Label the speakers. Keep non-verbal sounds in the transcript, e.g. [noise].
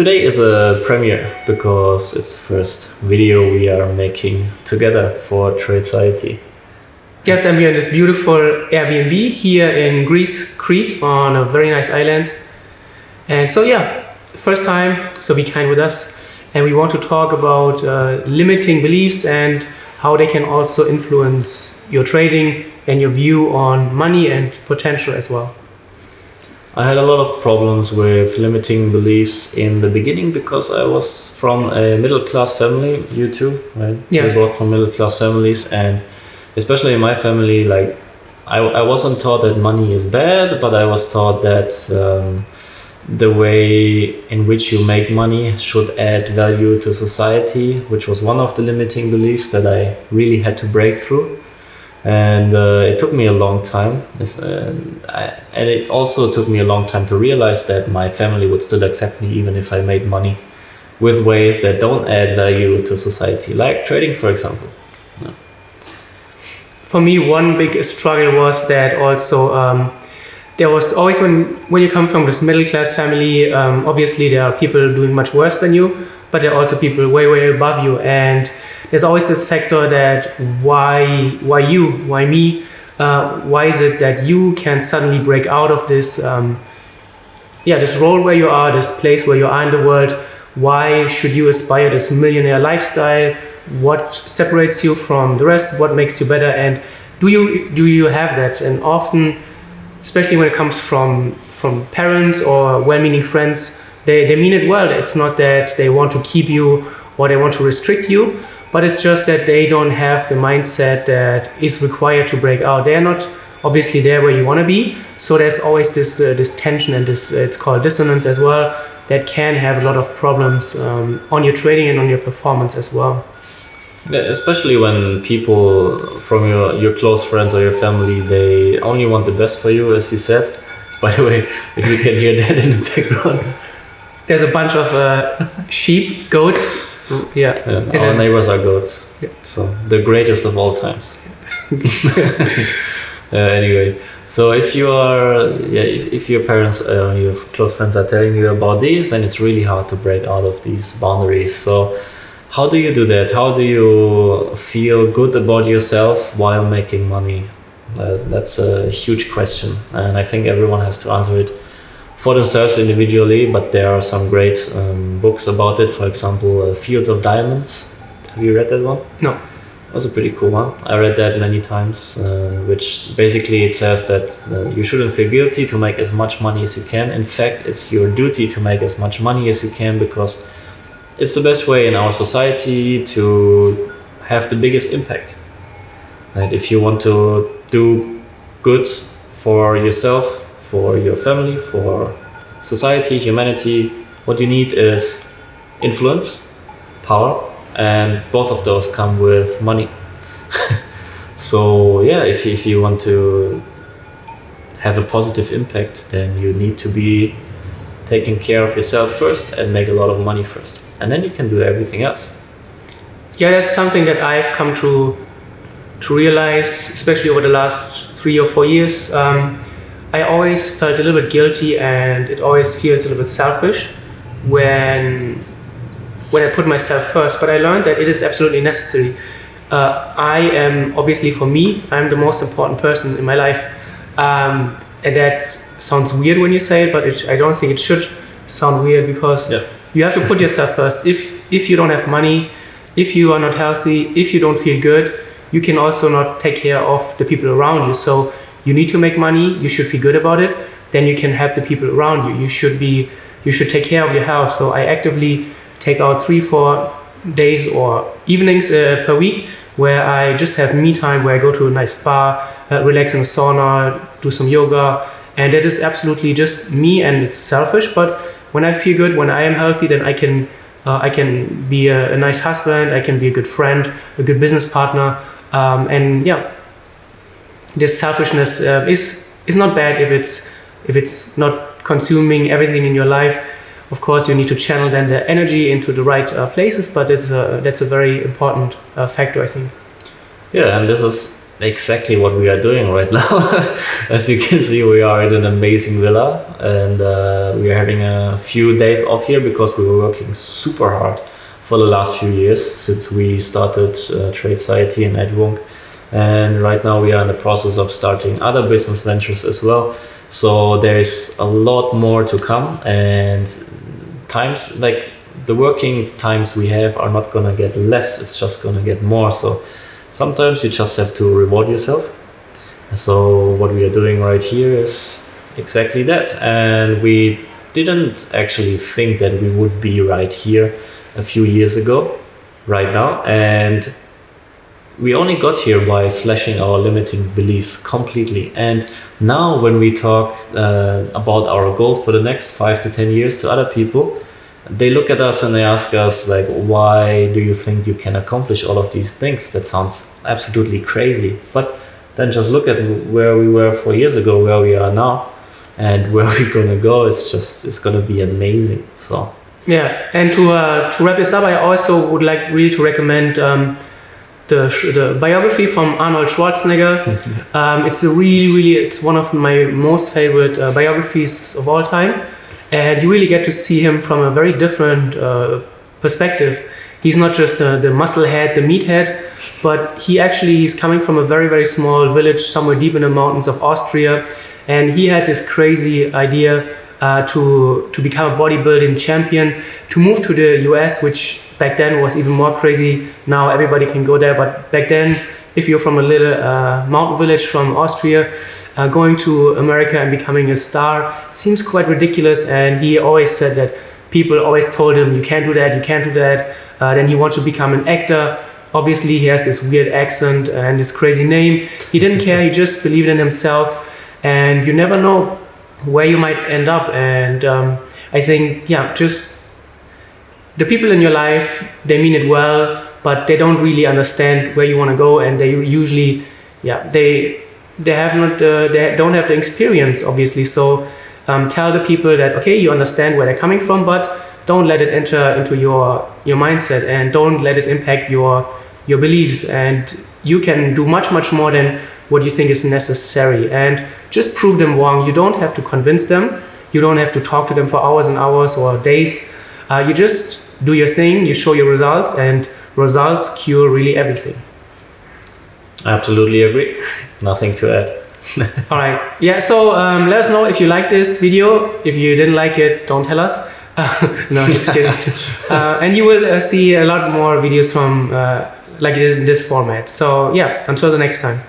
Speaker 1: today is a premiere because it's the first video we are making together for Trade Society.
Speaker 2: Yes, and we're in this beautiful Airbnb here in Greece, Crete, on a very nice island. And so, yeah, first time, so be kind with us. And we want to talk about uh, limiting beliefs and how they can also influence your trading and your view on money and potential as well.
Speaker 1: I had a lot of problems with limiting beliefs in the beginning because I was from a middle class family. You too, right?
Speaker 2: Yeah.
Speaker 1: We're both from middle class families, and especially in my family, like I, I wasn't taught that money is bad, but I was taught that um, the way in which you make money should add value to society, which was one of the limiting beliefs that I really had to break through and uh, it took me a long time uh, I, and it also took me a long time to realize that my family would still accept me even if i made money with ways that don't add value to society like trading for example yeah.
Speaker 2: for me one big struggle was that also um, there was always when when you come from this middle class family um, obviously there are people doing much worse than you but there are also people way way above you and there's always this factor that why why you why me uh, why is it that you can suddenly break out of this um, yeah this role where you are this place where you are in the world? Why should you aspire this millionaire lifestyle? What separates you from the rest? What makes you better? And do you do you have that? And often especially when it comes from from parents or well-meaning friends they, they mean it well. It's not that they want to keep you or they want to restrict you but it's just that they don't have the mindset that is required to break out. They're not obviously there where you want to be. So there's always this uh, this tension and this uh, it's called dissonance as well that can have a lot of problems um, on your trading and on your performance as well.
Speaker 1: Yeah, especially when people from your your close friends or your family they only want the best for you, as you said. [laughs] By the way, if you can hear that in the background,
Speaker 2: there's a bunch of uh, sheep, goats, yeah.
Speaker 1: our neighbors are goats. Yeah. So the greatest of all times. [laughs] uh, anyway, so if you are, yeah, if, if your parents, uh, your close friends are telling you about these, then it's really hard to break out of these boundaries. So, how do you do that? How do you feel good about yourself while making money? Uh, that's a huge question, and I think everyone has to answer it for themselves individually, but there are some great um, books about it. For example, uh, Fields of Diamonds. Have you read that one?
Speaker 2: No.
Speaker 1: That was a pretty cool one. I read that many times, uh, which basically it says that uh, you shouldn't feel guilty to make as much money as you can. In fact, it's your duty to make as much money as you can because it's the best way in our society to have the biggest impact. And if you want to do good for yourself, for your family, for society, humanity. What you need is influence, power, and both of those come with money. [laughs] so yeah, if if you want to have a positive impact, then you need to be taking care of yourself first and make a lot of money first, and then you can do everything else.
Speaker 2: Yeah, that's something that I've come to to realize, especially over the last three or four years. Um, I always felt a little bit guilty and it always feels a little bit selfish when when I put myself first. But I learned that it is absolutely necessary. Uh, I am obviously for me, I'm the most important person in my life, um, and that sounds weird when you say it, but it, I don't think it should sound weird because yeah. you have to put yourself first. If if you don't have money, if you are not healthy, if you don't feel good, you can also not take care of the people around you. So you need to make money you should feel good about it then you can help the people around you. You should be you should take care of your health. So i actively take out three four days or evenings uh, per week where i just have me time where i go to a nice spa uh, relax in a sauna do some yoga. And that is absolutely just me and it's selfish but when i feel good when i am healthy then i can uh, i can be a, a, nice husband i can be a good friend a good business partner. Um, and yeah this selfishness uh, is is not bad if it's if it's not consuming everything in your life. Of course, you need to channel then the energy into the right uh, places, but it's a, that's a very important uh, factor, I think.
Speaker 1: Yeah, and this is exactly what we are doing right [laughs] now. As you can see, we are in an amazing villa and uh, we are having a few days off here because we were working super hard for the last few years since we started uh, Trade Society in Edgewong. And right now we are in the process of starting other business ventures as well. So there's a lot more to come and times like the working times we have are not gonna get less, it's just gonna get more. So sometimes you just have to reward yourself. So what we are doing right here is exactly that. And we didn't actually think that we would be right here a few years ago, right now. And we only got here by slashing our limiting beliefs completely. And now, when we talk uh, about our goals for the next five to ten years to other people, they look at us and they ask us like why do you think you can accomplish all of these things? That sounds absolutely crazy. But then just look at where we were four years ago where we are now and [laughs] where we're gonna go it's just it's gonna be amazing. So
Speaker 2: yeah and to uh, to wrap this up i also would like really to recommend um, the, the biography from Arnold Schwarzenegger. um, it's a really, really, it's one of my most favorite uh, biographies of all time and you really get to see him from a very different uh, perspective. He's not just the, the muscle head, the meathead, but he actually is coming from a very, very small village somewhere deep in the mountains of Austria. And he had this crazy idea uh, to, to become a bodybuilding champion, to move to the US, which back then was even more crazy. Now everybody can go there, but back then, if you're from a little uh, mountain village from Austria, uh, going to America and becoming a star seems quite ridiculous. And he always said that people always told him, you can't do that, you can't do that. Uh, then he wants to become an actor. Obviously, he has this weird accent and this crazy name. He didn't care, he just believed in himself. And you never know where you might end up. And um, I think, yeah, just the people in your life, they mean it well, but they don't really understand where you want to go. And they usually, yeah, they they have not uh, they don't have the experience obviously. So um, tell the people that okay you understand where they're coming from but don't let it enter into your your mindset and don't let it impact your your beliefs. And you can do much much more than what you think is necessary. And just prove them wrong. You don't have to convince them. You don't have to talk to them for hours and hours or days. Uh, you just do your thing you show your results and results cure really everything
Speaker 1: Absolutely agree. Nothing to add. [laughs]
Speaker 2: All right. Yeah. So um, let us know if you like this video. If you didn't like it, don't tell us. Uh, [laughs] no, just kidding. [laughs] uh, and you will uh, see a lot more videos from uh, like in this format. So yeah. Until the next time.